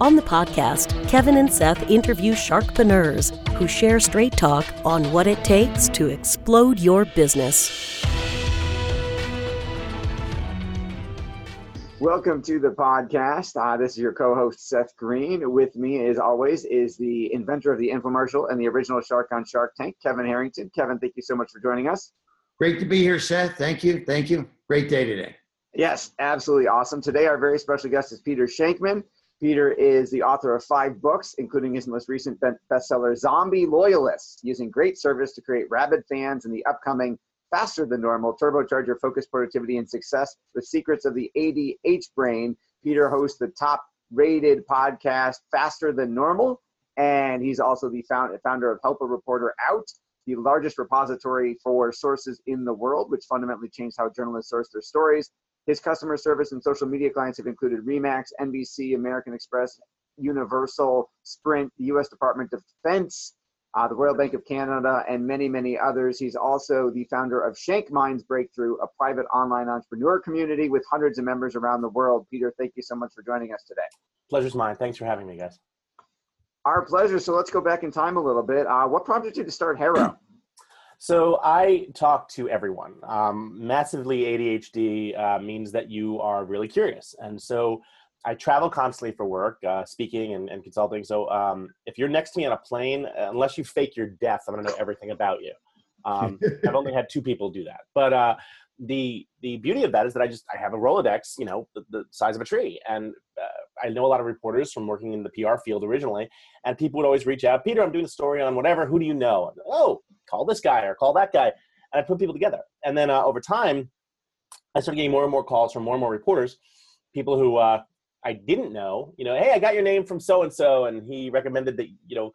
On the podcast, Kevin and Seth interview sharkpreneurs who share straight talk on what it takes to explode your business. Welcome to the podcast. Uh, this is your co-host Seth Green. With me, as always, is the inventor of the infomercial and the original Shark on Shark Tank, Kevin Harrington. Kevin, thank you so much for joining us. Great to be here, Seth. Thank you. Thank you. Great day today. Yes, absolutely awesome. Today, our very special guest is Peter Shankman. Peter is the author of five books, including his most recent bestseller, Zombie Loyalists, using great service to create rabid fans in the upcoming Faster Than Normal, Turbocharger Focus, Productivity, and Success with Secrets of the ADH Brain. Peter hosts the top rated podcast, Faster Than Normal, and he's also the founder of Help a Reporter Out, the largest repository for sources in the world, which fundamentally changed how journalists source their stories. His customer service and social media clients have included Remax, NBC, American Express, Universal, Sprint, the U.S. Department of Defense, uh, the Royal Bank of Canada, and many, many others. He's also the founder of Shank Minds Breakthrough, a private online entrepreneur community with hundreds of members around the world. Peter, thank you so much for joining us today. Pleasure's mine. Thanks for having me, guys. Our pleasure. So let's go back in time a little bit. Uh, what prompted you to start HARO? So I talk to everyone. Um, massively ADHD uh, means that you are really curious, and so I travel constantly for work, uh, speaking and, and, consulting. So um, if you're next to me on a plane, unless you fake your death, I'm going to know everything about you. Um, I've only had two people do that, but uh, the the beauty of that is that I just I have a Rolodex, you know, the, the size of a tree, and uh, I know a lot of reporters from working in the PR field originally, and people would always reach out. Peter, I'm doing a story on whatever. Who do you know? Oh, call this guy or call that guy. And I put people together. And then uh, over time, I started getting more and more calls from more and more reporters, people who uh, I didn't know. You know, hey, I got your name from so and so, and he recommended that. You know,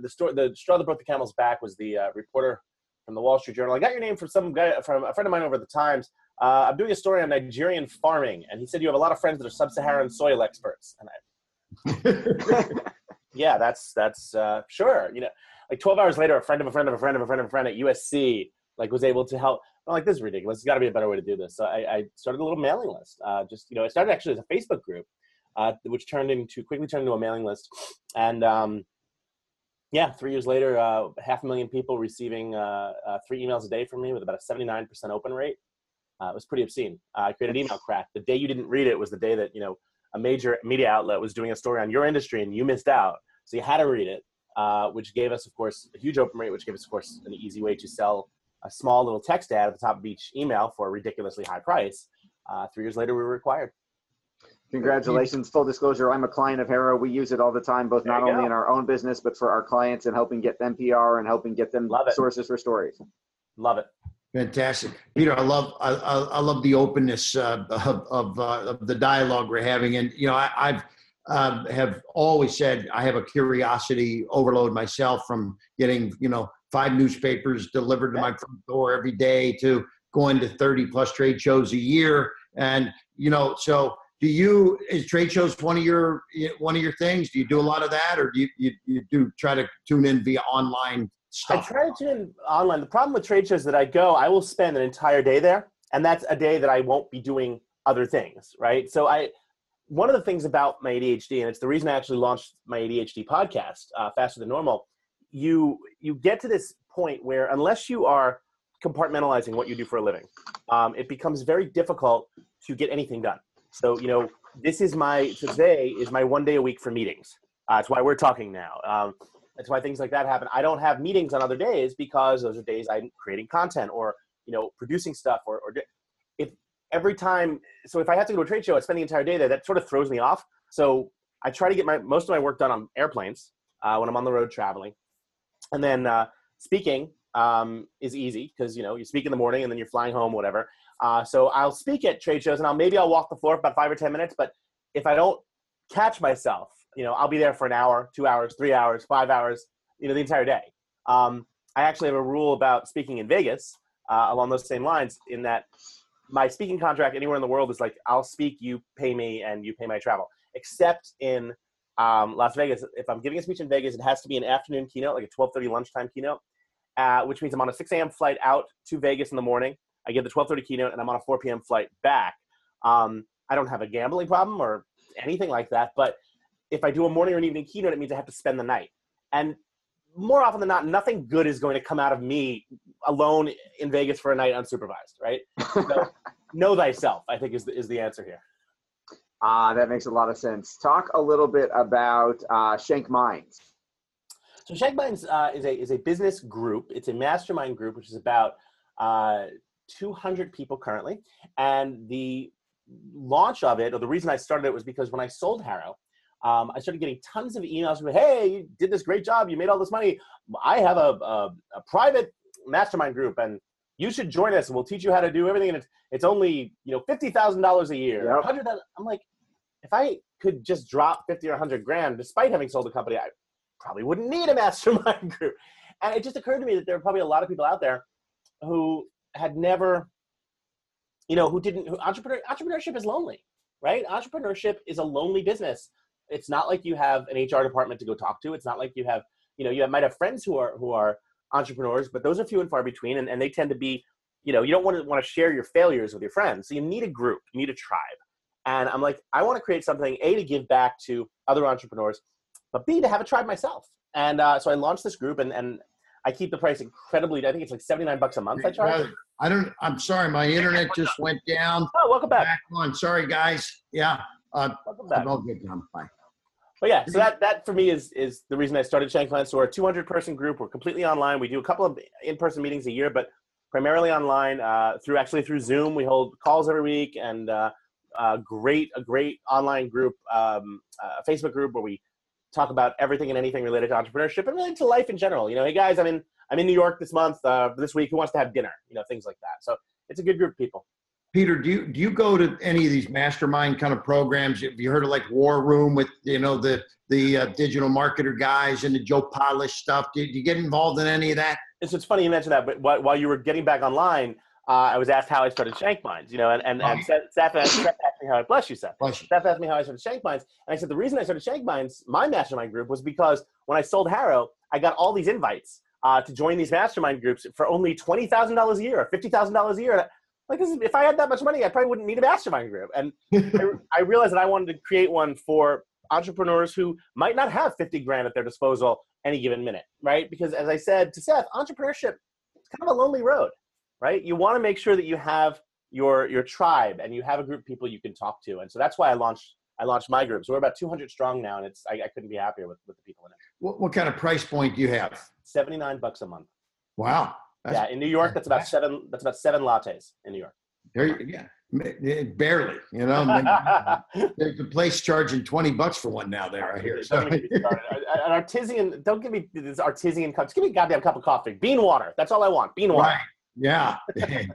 the story, the straw that broke the camel's back was the uh, reporter from the Wall Street Journal. I got your name from some guy, from a friend of mine over the Times. Uh, I'm doing a story on Nigerian farming, and he said you have a lot of friends that are sub-Saharan soil experts. And I, yeah, that's that's uh, sure. You know, like 12 hours later, a friend of a friend of a friend of a friend of a friend at USC like was able to help. I'm like, this is ridiculous. There's got to be a better way to do this. So I, I started a little mailing list. Uh, just you know, it started actually as a Facebook group, uh, which turned into quickly turned into a mailing list, and um, yeah, three years later, uh, half a million people receiving uh, uh, three emails a day from me with about a 79% open rate. Uh, it was pretty obscene. I created email crack. The day you didn't read it was the day that you know a major media outlet was doing a story on your industry and you missed out. So you had to read it uh, which gave us, of course, a huge open rate, which gave us, of course, an easy way to sell a small little text ad at the top of each email for a ridiculously high price. Uh, three years later, we were required. Congratulations. Full disclosure, I'm a client of HARO. We use it all the time, both not only go. in our own business, but for our clients and helping get them PR and helping get them sources for stories. Love it. Fantastic, Peter. I love I, I love the openness uh, of of, uh, of, the dialogue we're having, and you know I, have um, have always said I have a curiosity overload myself from getting, you know, five newspapers delivered to my front door every day to going to 30 plus trade shows a year. And, you know, so do you, is trade shows one of your, one of your things? Do you do a lot of that or do you, you, you do try to tune in via online stuff? I try to tune in online. The problem with trade shows that I go, I will spend an entire day there. And that's a day that I won't be doing other things, right? So I, one of the things about my ADHD, and it's the reason I actually launched my ADHD podcast, uh, Faster Than Normal, you you get to this point where unless you are compartmentalizing what you do for a living, um, it becomes very difficult to get anything done. So you know, this is my today is my one day a week for meetings. Uh, that's why we're talking now. Um, that's why things like that happen. I don't have meetings on other days because those are days I'm creating content or you know producing stuff or, or every time so if i have to go to a trade show i spend the entire day there that sort of throws me off. So i try to get my most of my work done on airplanes uh, when i'm on the road traveling. And then uh, speaking um, is easy because you know you speak in the morning and then you're flying home whatever. Uh, so i'll speak at trade shows and i'll maybe i'll walk the floor for about five or ten minutes but if i don't catch myself you know, I'll be there for an hour, two hours, three hours, five hours, you know, the entire day. Um, I actually have a rule about speaking in Vegas uh, along those same lines in that my speaking contract anywhere in the world is like, I'll speak, you pay me, and you pay my travel. Except in um, Las Vegas, if I'm giving a speech in Vegas, it has to be an afternoon keynote, like a 12:30 lunchtime keynote, uh, which means I'm on a 6 a.m. flight out to Vegas in the morning. I give the 12:30 keynote, and I'm on a 4 p.m. flight back. Um, I don't have a gambling problem or anything like that, but if I do a morning or an evening keynote, it means I have to spend the night. And more often than not, nothing good is going to come out of me alone in Vegas for a night unsupervised, right? So, know thyself, I think, is the, is the answer here. Ah, uh, that makes a lot of sense. Talk a little bit about uh, Shank Minds. So Shank Minds uh, is a is a business group. It's a mastermind group, which is about uh, 200 people currently. And the launch of it, or the reason I started it, was because when I sold HARO, um, I started getting tons of emails from, hey, you did this great job. You made all this money. I have a, a, a private mastermind group and you should join us and we'll teach you how to do everything. And it's, it's only, you know, $50,000 a year. Yep. 100 I'm like, if I could just drop 50 or 100 grand, despite having sold a company, I probably wouldn't need a mastermind group. And it just occurred to me that there are probably a lot of people out there who had never, you know, who didn't, who entrepreneur, entrepreneurship is lonely, right? Entrepreneurship is a lonely business it's not like you have an HR department to go talk to. It's not like you have, you know, you might have friends who are who are entrepreneurs, but those are few and far between, and, and they tend to be, you know, you don't want to want to share your failures with your friends. So you need a group, you need a tribe. And I'm like, I want to create something a to give back to other entrepreneurs, but b to have a tribe myself. And uh, so I launched this group, and and I keep the price incredibly. I think it's like seventy nine bucks a month. I charge. I don't. I'm sorry, my internet just went down. Oh, welcome back. Back on. Sorry, guys. Yeah. Uh, welcome back. I'm All good, Tom. Bye but yeah, so that that for me is is the reason I started Shank Minds. So we're a 200 person group. We're completely online. We do a couple of in person meetings a year, but primarily online uh, through actually through Zoom. We hold calls every week, and uh, a great a great online group, um, a Facebook group where we talk about everything and anything related to entrepreneurship and really to life in general. You know, hey guys, I'm in I'm in New York this month, uh, this week. Who wants to have dinner? You know, things like that. So it's a good group of people. Peter, do you do you go to any of these mastermind kind of programs? Have you heard of like War Room with you know the the uh, digital marketer guys and the Joe Polish stuff? Do, do, you get involved in any of that? It's, it's funny you mentioned that, but while, while you were getting back online, uh, I was asked how I started Shank Minds, you know, and and, and Seth, Seth asked me how I bless you, Seth. Bless you. Seth asked me how I started Shank Minds, and I said the reason I started Shank Minds, my mastermind group, was because when I sold HARO, I got all these invites uh, to join these mastermind groups for only twenty thousand dollars a year or fifty thousand dollars a year like this is, if I had that much money, I probably wouldn't need a mastermind group. And I, I, realized that I wanted to create one for entrepreneurs who might not have 50 grand at their disposal any given minute, right? Because as I said to Seth, entrepreneurship is kind of a lonely road, right? You want to make sure that you have your your tribe and you have a group of people you can talk to. And so that's why I launched I launched my group. So we're about 200 strong now, and it's I, I couldn't be happier with, with the people in it. What, what kind of price point do you have? 79 bucks a month. Wow. That's, yeah, in New York, that's about seven. That's about seven lattes in New York. There, yeah, barely. You know, there's a place charging twenty bucks for one now. There, I hear. So. An artisan. Don't give me this artisan cup. Just give me a goddamn cup of coffee. Bean water. That's all I want. Bean water. Right. Yeah.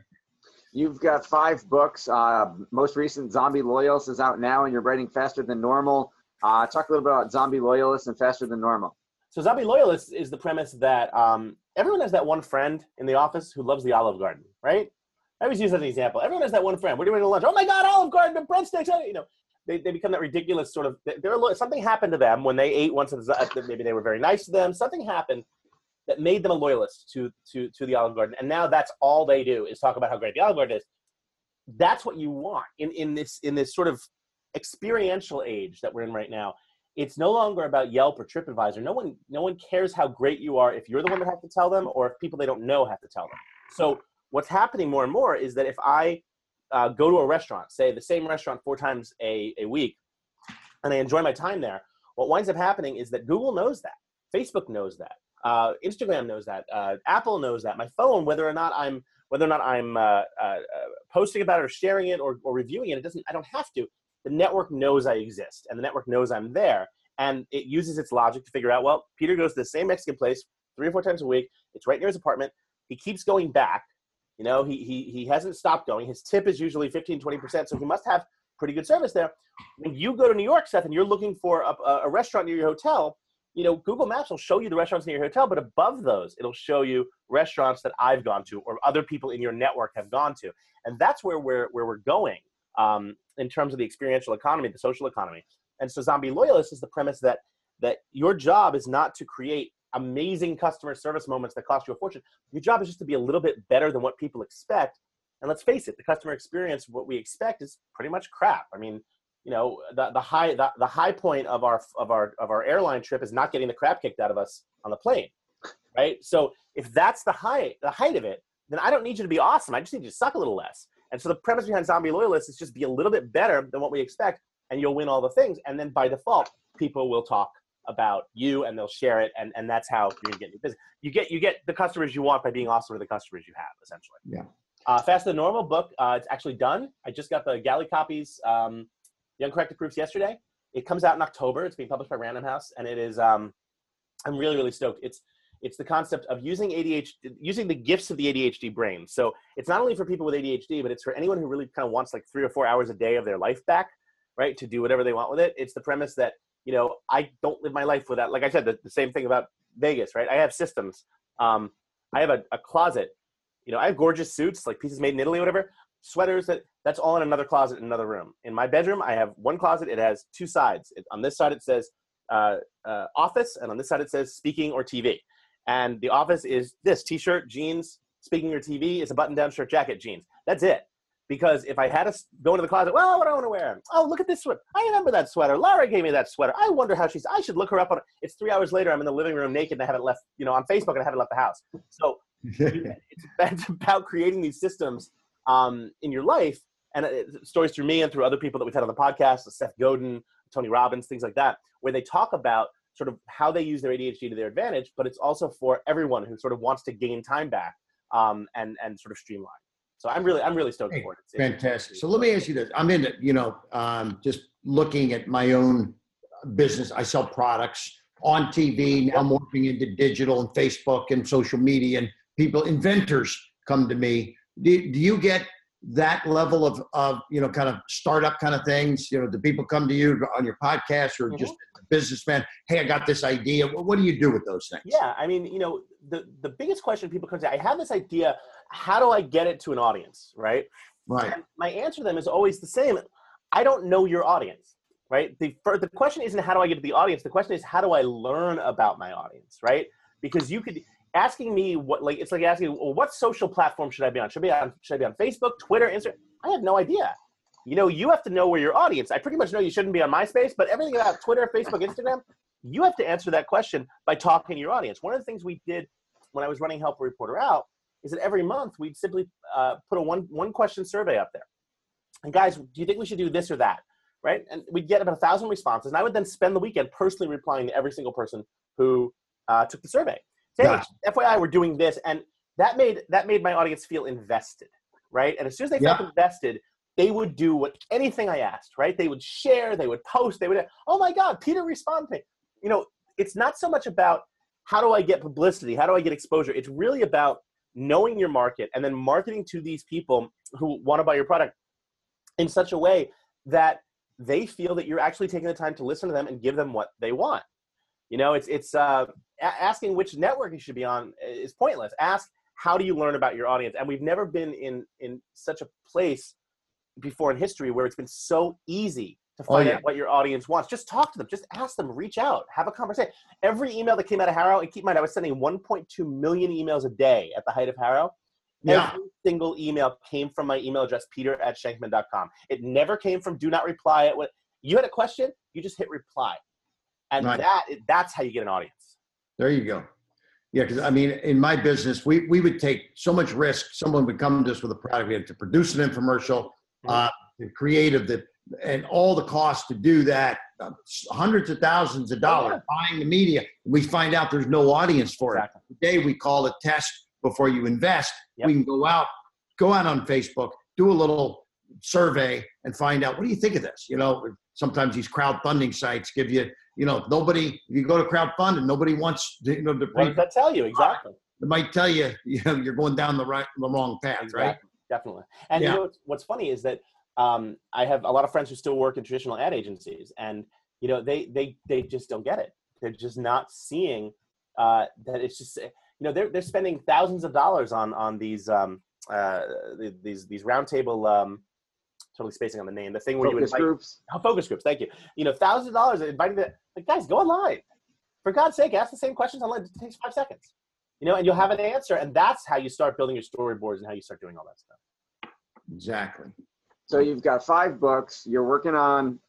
You've got five books. Uh, most recent, Zombie Loyalist, is out now, and you're writing faster than normal. Uh, talk a little bit about Zombie Loyalist and faster than normal. So, Zombie Loyalist is the premise that um, everyone has that one friend in the office who loves the Olive Garden, right? I always use that as an example. Everyone has that one friend. We're you doing to lunch. Oh my God, Olive Garden and breadsticks. You know, they, they become that ridiculous sort of. They're something happened to them when they ate once. Maybe they were very nice to them. Something happened that made them a loyalist to to to the Olive Garden, and now that's all they do is talk about how great the Olive Garden is. That's what you want in in this in this sort of experiential age that we're in right now it's no longer about Yelp or TripAdvisor. No one, no one cares how great you are if you're the one that has to tell them, or if people they don't know have to tell them. So what's happening more and more is that if I uh, go to a restaurant, say the same restaurant four times a, a week, and I enjoy my time there, what winds up happening is that Google knows that, Facebook knows that, uh, Instagram knows that, uh, Apple knows that, my phone, whether or not I'm whether or not I'm uh, uh, uh, posting about it or sharing it or, or reviewing it, it doesn't. I don't have to the network knows I exist and the network knows I'm there. And it uses its logic to figure out, well, Peter goes to the same Mexican place three or four times a week. It's right near his apartment. He keeps going back. You know, he, he, he hasn't stopped going. His tip is usually 15, 20%. So he must have pretty good service there. When you go to New York, Seth, and you're looking for a, a restaurant near your hotel, you know, Google Maps will show you the restaurants near your hotel, but above those, it'll show you restaurants that I've gone to or other people in your network have gone to. And that's where we're, where we're going um, in terms of the experiential economy, the social economy. And so Zombie Loyalist is the premise that, that your job is not to create amazing customer service moments that cost you a fortune. Your job is just to be a little bit better than what people expect. And let's face it, the customer experience, what we expect is pretty much crap. I mean, you know the, the high the, the high point of our of our of our airline trip is not getting the crap kicked out of us on the plane right so if that's the height the height of it then i don't need you to be awesome i just need you to suck a little less and so the premise behind zombie loyalists is just be a little bit better than what we expect and you'll win all the things and then by default people will talk about you and they'll share it and, and that's how you're gonna get your business you get you get the customers you want by being awesome to the customers you have essentially yeah uh, Faster Than Normal book uh, it's actually done i just got the galley copies um, Uncorrected Proofs yesterday. It comes out in October. It's being published by Random House, and it is. Um, I'm really really stoked. It's it's the concept of using ADHD, using the gifts of the ADHD brain. So it's not only for people with ADHD, but it's for anyone who really kind of wants like three or four hours a day of their life back, right? To do whatever they want with it. It's the premise that you know I don't live my life without. Like I said, the, the same thing about Vegas, right? I have systems. Um, I have a, a closet. You know, I have gorgeous suits, like pieces made in Italy, whatever sweaters that that's all in another closet in another room. In my bedroom, I have one closet. It has two sides. It, on this side, it says uh, uh, office, and on this side, it says speaking or TV. And the office is this t-shirt, jeans, speaking your TV is a button-down shirt, jacket, jeans. That's it. Because if I had to go into the closet, well, what do I want to wear? Oh, look at this sweater. I remember that sweater. Laura gave me that sweater. I wonder how she's. I should look her up on. it. It's three hours later. I'm in the living room naked, and I haven't left. You know, on Facebook, and I haven't left the house. So it's, it's about creating these systems um, in your life and uh, stories through me and through other people that we've had on the podcast, Seth Godin, Tony Robbins, things like that, where they talk about sort of how they use their ADHD to their advantage, but it's also for everyone who sort of wants to gain time back um, and and sort of streamline. So I'm really I'm really stoked hey, for it. It's, fantastic. so let me ask you this: I'm into you know, um, just looking at my own business. I sell products on TV. Now I'm working into digital and Facebook and social media, and people inventors come to me. Do, do you get that level of, of you know kind of startup kind of things you know do people come to you on your podcast or mm-hmm. just businessman hey i got this idea what do you do with those things yeah i mean you know the the biggest question people come to i have this idea how do i get it to an audience right right and my answer to them is always the same i don't know your audience right the the question isn't how do i get to the audience the question is how do i learn about my audience right because you could asking me what like it's like asking well, what social platform should I be on? Should I be on should I be on Facebook, Twitter, Instagram? I have no idea. You know, you have to know where your audience. I pretty much know you shouldn't be on MySpace, but everything about Twitter, Facebook, Instagram, you have to answer that question by talking to your audience. One of the things we did when I was running Help a Reporter Out is that every month we'd simply uh, put a one one question survey up there. And guys, do you think we should do this or that? Right? And we'd get about a thousand responses, and I would then spend the weekend personally replying to every single person who uh, took the survey say, yeah. FYI, we're doing this, and that made that made my audience feel invested, right? And as soon as they felt invested, they would do what anything I asked, right? They would share, they would post, they would, oh my God, Peter responded. You know, it's not so much about how do I get publicity, how do I get exposure. It's really about knowing your market and then marketing to these people who want to buy your product in such a way that they feel that you're actually taking the time to listen to them and give them what they want. You know, it's it's uh, asking which network you should be on is pointless. Ask how do you learn about your audience, and we've never been in in such a place before in history where it's been so easy to oh, find oh, yeah. out what your audience wants. Just talk to them. Just ask them. Reach out. Have a conversation. Every email that came out of HARO, and keep in mind, I was sending 1.2 million emails a day at the height of HARO. Yeah. Every single email came from my email address, peter at shankman.com. It never came from do not reply. It you had a question, you just hit reply and right. that that's how you get an audience there you go yeah because i mean in my business we we would take so much risk someone would come to us with a product we had to produce an infomercial. Uh, the creative that and all the costs to do that uh, hundreds of thousands of dollars oh, yeah. buying the media we find out there's no audience for exactly. it today we call it test before you invest yep. we can go out go out on facebook do a little survey and find out what do you think of this you know sometimes these crowdfunding sites give you you know, nobody, you go to crowdfund and nobody wants, to, you know, to that tell you? Exactly. It might tell you, you know, you're going down the right, the wrong path, exactly. right? Definitely. And yeah. you know, what's, what's funny is that um, I have a lot of friends who still work in traditional ad agencies, and you know they they they just don't get it. They're just not seeing uh, that it's just you know they're they're spending thousands of dollars on on these um, uh, these these roundtable. Um, totally spacing on the name. The thing where focus you invite groups. oh, focus groups. Thank you. You know, thousands of dollars inviting the like, guys. Go online. For God's sake, ask the same questions online. It takes five seconds. You know, and you'll have an answer, and that's how you start building your storyboards and how you start doing all that stuff. Exactly. So you've got five books. You're working on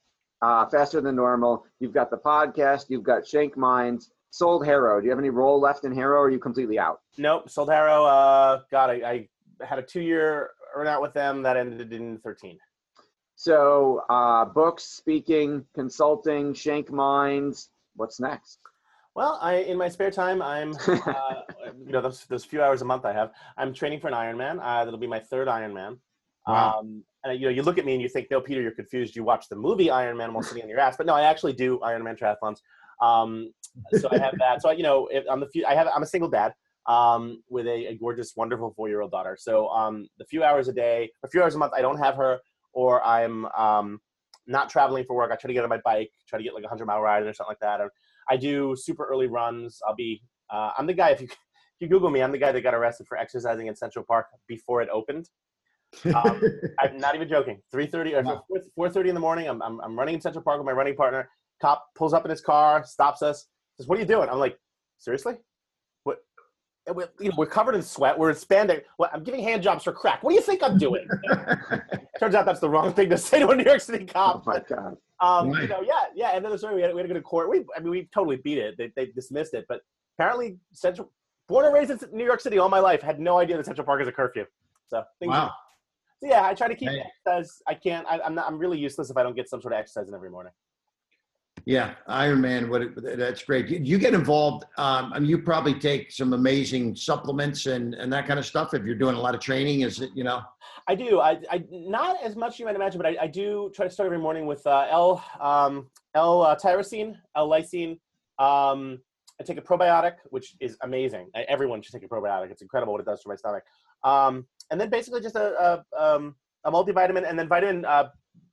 uh, faster than normal. You've got the podcast. You've got Shank Minds. Sold HARO. Do you have any role left in HARO? Or are you completely out? Nope. Sold HARO. Uh, God, I, I had a two-year earn out with them that ended in 13. So uh, books, speaking, consulting, Shank Minds. What's next? Well, I in my spare time, I'm uh, you know those those few hours a month I have. I'm training for an Ironman. Uh, that'll be my third Ironman. Wow. Um, and you know, you look at me and you think, no, Peter, you're confused. You watch the movie Ironman while sitting on your ass, but no, I actually do Ironman triathlons. Um, so I have that. So you know, if, I'm the few. I have. I'm a single dad um, with a, a gorgeous, wonderful four-year-old daughter. So um, the few hours a day, a few hours a month, I don't have her, or I'm um, not traveling for work. I try to get on my bike, try to get like a hundred mile ride or something like that. Or I do super early runs. I'll be. Uh, I'm the guy. If you if you Google me, I'm the guy that got arrested for exercising in Central Park before it opened. Um, I'm not even joking. 3:30 or Wow. 4:30 in the morning. I'm, I'm I'm running in Central Park with my running partner. Cop pulls up in his car, stops us, says, "What are you doing?" I'm like, "Seriously? What?" And we, you know, we're covered in sweat. We're in spandex. What? I'm giving hand jobs for crack. What do you think I'm doing? Turns out that's the wrong thing to say to a New York City Oh cop. my God. Um, you know, yeah, yeah. And then the story we had, we had to go to court. We, I mean, we totally beat it. They, they dismissed it, but apparently, Central, born and raised in New York City all my life, had no idea that Central Park is a curfew. So, things, wow. so yeah, I try to keep Hey. exercise. I can't. I, I'm not. I'm really useless if I don't get some sort of exercise in every morning. Yeah, Iron Man. What it, that's great. You, you get involved. Um, I mean, you probably take some amazing supplements and and that kind of stuff. If you're doing a lot of training, is it you know? I do. I, I not as much as you might imagine, but I, I do try to start every morning with uh, L um, L uh, tyrosine, L lysine. Um, I take a probiotic, which is amazing. I, everyone should take a probiotic. It's incredible what it does for my stomach. Um, and then basically just a a, um, a multivitamin, and then vitamin uh,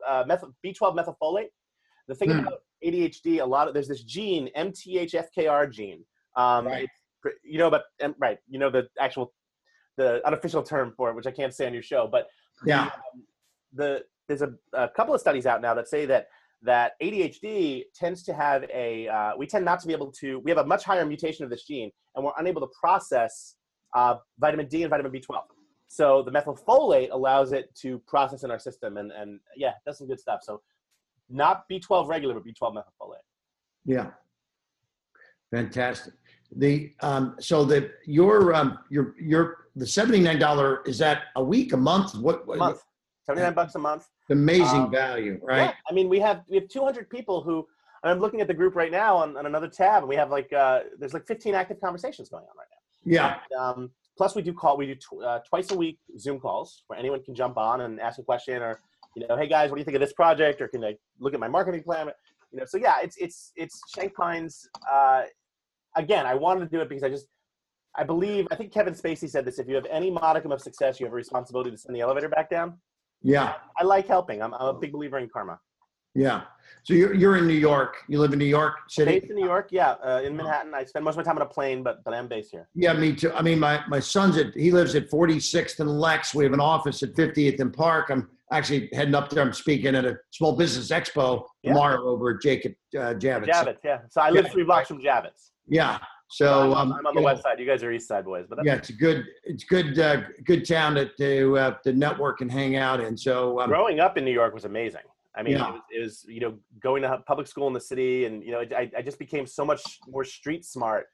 uh, methyl, B12 methylfolate. The thing Hmm. about ADHD, a lot of there's this gene, MTHFR gene. Um, Right. you know, but um, right, you know the actual the unofficial term for it, which I can't say on your show, but Yeah. um, the there's a, a couple of studies out now that say that that ADHD tends to have a uh, we tend not to be able to we have a much higher mutation of this gene and we're unable to process uh, vitamin D and vitamin B12. So the methylfolate allows it to process in our system and and yeah, that's some good stuff. So not B12 regular, but B12 methylfolate. Yeah. Fantastic. The um, so the your um your your the seventy nine dollar is that a week a month what, what month, seventy nine bucks a month. amazing Um, value right Yeah, I mean, we have we have 200 people who, and I'm looking at the group right now on, on another tab, and we have like uh, there's like 15 active conversations going on right now. yeah now. Um, plus, we do call we do tw- uh, twice a week Zoom calls where anyone can jump on and ask a question, or you know, hey guys, what do you think of this project, or can I look at my marketing plan? You know, so yeah, it's it's it's Shank Minds. Uh, again, I wanted to do it because I just I believe I think Kevin Spacey said this: if you have any modicum of success, you have a responsibility to send the elevator back down. yeah I like helping. I'm, I'm a big believer in karma. yeah so you're you're in New York you live in New York City Based in New York, yeah, uh, in Manhattan. I spend most of my time on a plane, but but I'm based here. Yeah, me too. I mean, my my son's at he lives at 46th and Lex. We have an office at 50th and Park. I'm actually heading up there. I'm speaking at a small business expo Yeah. tomorrow over at Jacob uh, Javits. Javits, yeah. So I live Yeah. three blocks from Javits. Yeah. So I'm, um, I'm on the know, west side. You guys are east side boys, but Yeah, it's a good it's good uh, good town to to, uh, to network and hang out in. So um, growing up in New York was amazing. I mean, Yeah. it, was, it was you know going to public school in the city, and you know I, I just became so much more street smart.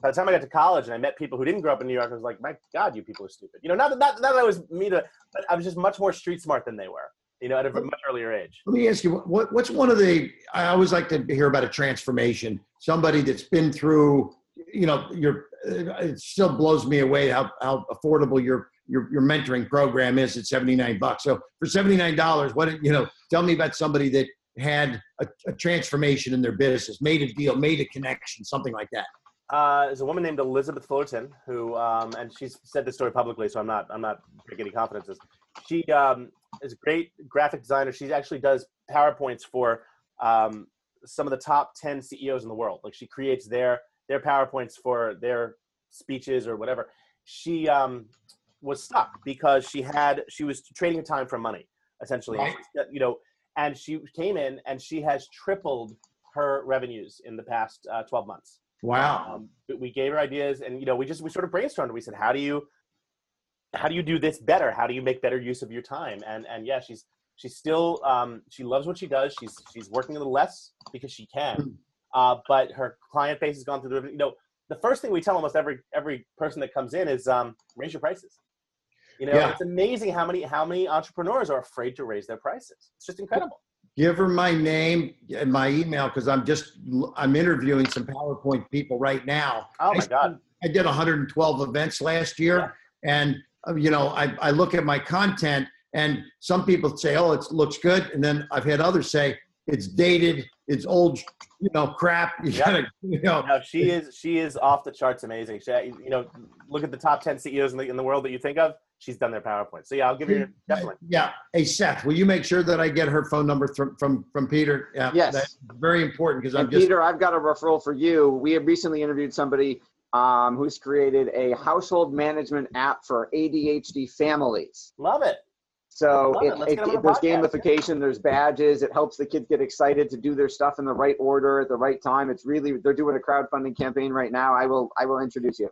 By the time I got to college and I met people who didn't grow up in New York, I was like, my God, you people are stupid. You know, not that not, not that I was me to, but I was just much more street smart than they were. You know, at a much earlier age. Let me ask you, what, what's one of the, I always like to hear about a transformation, somebody that's been through, you know, your, uh, it still blows me away how, how affordable your, your, your mentoring program is at 79 bucks. So for $79, what, you know, tell me about somebody that had a, a transformation in their business, made a deal, made a connection, something like that. Uh, is a woman named Elizabeth Fullerton who, um, and she's said this story publicly, so I'm not, I'm not taking any confidences. she um, is a great graphic designer. She actually does PowerPoints for um, some of the top 10 CEOs in the world. Like she creates their their PowerPoints for their speeches or whatever. She um, was stuck because she had she was trading time for money essentially. Right. You know, and she came in and she has tripled her revenues in the past uh, 12 months. Wow. Um, we gave her ideas, and you know, we just we sort of brainstormed. We said, how do you how do you do this better? How do you make better use of your time? And and yeah, she's she's still um, she loves what she does. She's she's working a little less because she can, uh, but her client base has gone through the you know the first thing we tell almost every every person that comes in is um, raise your prices. You know, Yeah. it's amazing how many how many entrepreneurs are afraid to raise their prices. It's just incredible. Give her my name and my email because I'm just I'm interviewing some PowerPoint people right now. Oh I my god! I did 112 events last year, and uh, you know, I, I look at my content, and some people say, "Oh, it looks good," and then I've had others say it's dated, it's old, you know, crap. You Yeah. gotta, you know, No, she is she is off the charts amazing. She, you know, look at the top ten CEOs in the in the world that you think of. She's done their PowerPoint. So yeah, I'll give you definitely. yeah. Hey, Seth, will you make sure that I get her phone number from from from Peter? Yeah, Yes. that's very important because I'm And just Peter, I've got a referral for you. We have recently interviewed somebody um, who's created a household management app for ADHD families. Love it. So Love it, it. It, get 'em on it- the there's gamification, there's badges. It helps the kids get excited to do their stuff in the right order at the right time. It's really they're doing a crowdfunding campaign right now. I will I will introduce you.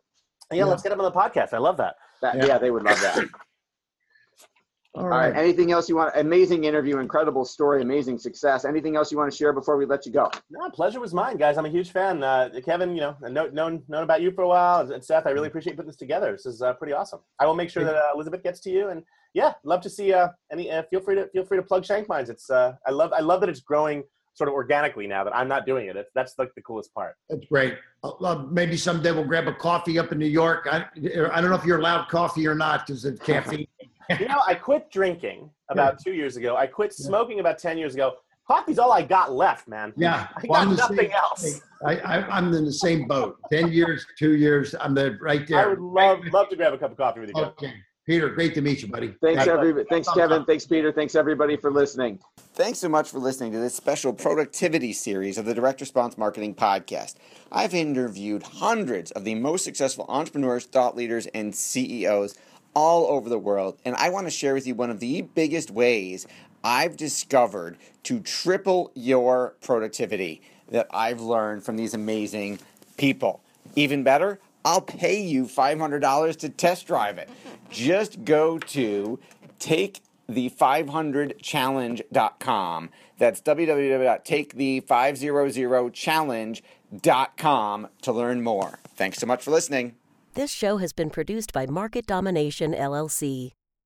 Yeah, Yeah. let's get them on the podcast. I love that. That, Yeah. yeah. they would love that. all All right. right. Anything else you want? Amazing interview, incredible story, amazing success. Anything else you want to share before we let you go? No, pleasure was mine, guys. I'm a huge fan. Uh, Kevin, you know, I've known, known known about you for a while, and Seth, I really appreciate you putting this together. This is uh, pretty awesome. I will make sure that uh, Elizabeth gets to you, and yeah, love to see uh, any. Uh, feel free to feel free to plug Shank Minds. It's uh, I love I love that it's growing sort of organically now that I'm not doing it. It's, that's like the coolest part. That's great. Uh, uh, maybe someday we'll grab a coffee up in New York. I, I don't know if you're allowed coffee or not because of caffeine. you know, I quit drinking about two years ago. I quit smoking about ten years ago. Coffee's all I got left, man. Yeah, I well, got I'm nothing same- else. I, I, I'm in the same boat. Ten years, two years. I'm the right there. I would love love to grab a cup of coffee with you. Okay, Peter, great to meet you, buddy. Thanks, Thank- everybody. Thanks, Kevin. Thanks, Peter. Thanks, everybody, for listening. Thanks so much for listening to this special productivity series of the Direct Response Marketing Podcast. I've interviewed hundreds of the most successful entrepreneurs, thought leaders, and CEOs all over the world, and I want to share with you one of the biggest ways I've discovered to triple your productivity that I've learned from these amazing people. Even better, I'll pay you $500 to test drive it. Just go to takethe500challenge.com. That's www.takethe500challenge.com to learn more. Thanks so much for listening. This show has been produced by Market Domination LLC.